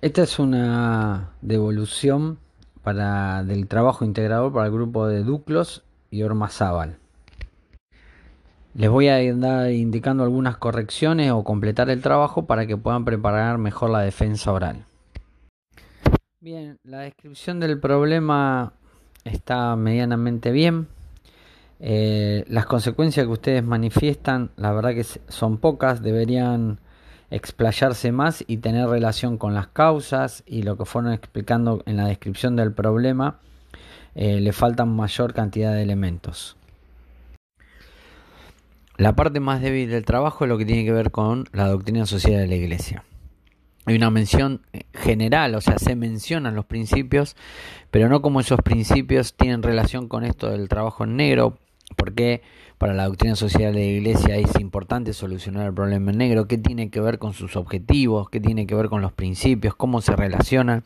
Esta es una devolución para, del trabajo integrador para el grupo de Duclos y Ormazábal. Les voy a ir indicando algunas correcciones o completar el trabajo para que puedan preparar mejor la defensa oral. Bien, la descripción del problema está medianamente bien. Eh, las consecuencias que ustedes manifiestan, la verdad que son pocas, deberían explayarse más y tener relación con las causas y lo que fueron explicando en la descripción del problema, eh, le faltan mayor cantidad de elementos. La parte más débil del trabajo es lo que tiene que ver con la doctrina social de la Iglesia. Hay una mención eh, general, o sea, se mencionan los principios, pero no como esos principios tienen relación con esto del trabajo en negro, porque para la doctrina social de la Iglesia es importante solucionar el problema negro, qué tiene que ver con sus objetivos, qué tiene que ver con los principios, cómo se relacionan.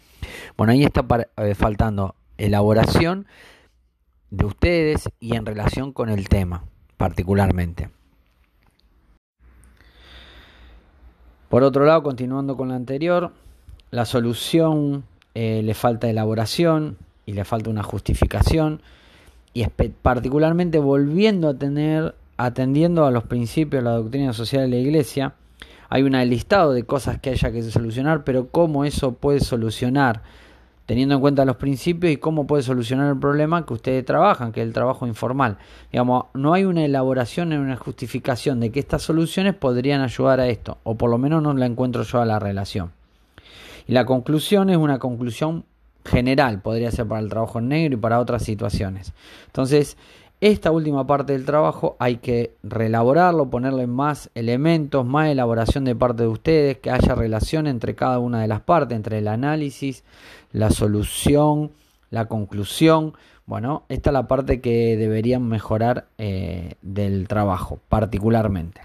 Bueno, ahí está eh, faltando elaboración de ustedes y en relación con el tema particularmente. Por otro lado, continuando con la anterior, la solución eh, le falta elaboración y le falta una justificación y particularmente volviendo a tener, atendiendo a los principios de la doctrina social de la Iglesia, hay un listado de cosas que haya que solucionar, pero cómo eso puede solucionar, teniendo en cuenta los principios y cómo puede solucionar el problema que ustedes trabajan, que es el trabajo informal. Digamos, no hay una elaboración ni una justificación de que estas soluciones podrían ayudar a esto, o por lo menos no la encuentro yo a la relación. Y la conclusión es una conclusión general, podría ser para el trabajo en negro y para otras situaciones. Entonces, esta última parte del trabajo hay que reelaborarlo, ponerle más elementos, más elaboración de parte de ustedes, que haya relación entre cada una de las partes, entre el análisis, la solución, la conclusión. Bueno, esta es la parte que deberían mejorar eh, del trabajo, particularmente.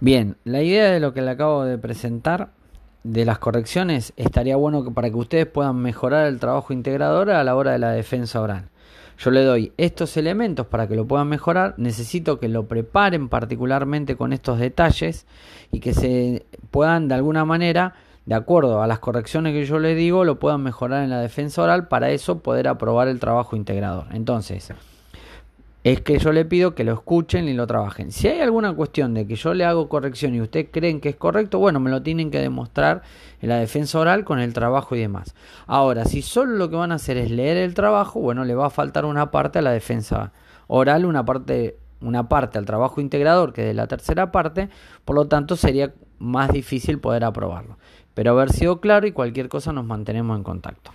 Bien, la idea de lo que le acabo de presentar de las correcciones estaría bueno que para que ustedes puedan mejorar el trabajo integrador a la hora de la defensa oral. Yo le doy estos elementos para que lo puedan mejorar, necesito que lo preparen particularmente con estos detalles y que se puedan de alguna manera, de acuerdo a las correcciones que yo les digo, lo puedan mejorar en la defensa oral, para eso poder aprobar el trabajo integrador. Entonces, es que yo le pido que lo escuchen y lo trabajen. Si hay alguna cuestión de que yo le hago corrección y ustedes creen que es correcto, bueno, me lo tienen que demostrar en la defensa oral con el trabajo y demás. Ahora, si solo lo que van a hacer es leer el trabajo, bueno, le va a faltar una parte a la defensa oral, una parte una parte al trabajo integrador que de la tercera parte, por lo tanto sería más difícil poder aprobarlo. Pero haber sido claro y cualquier cosa nos mantenemos en contacto.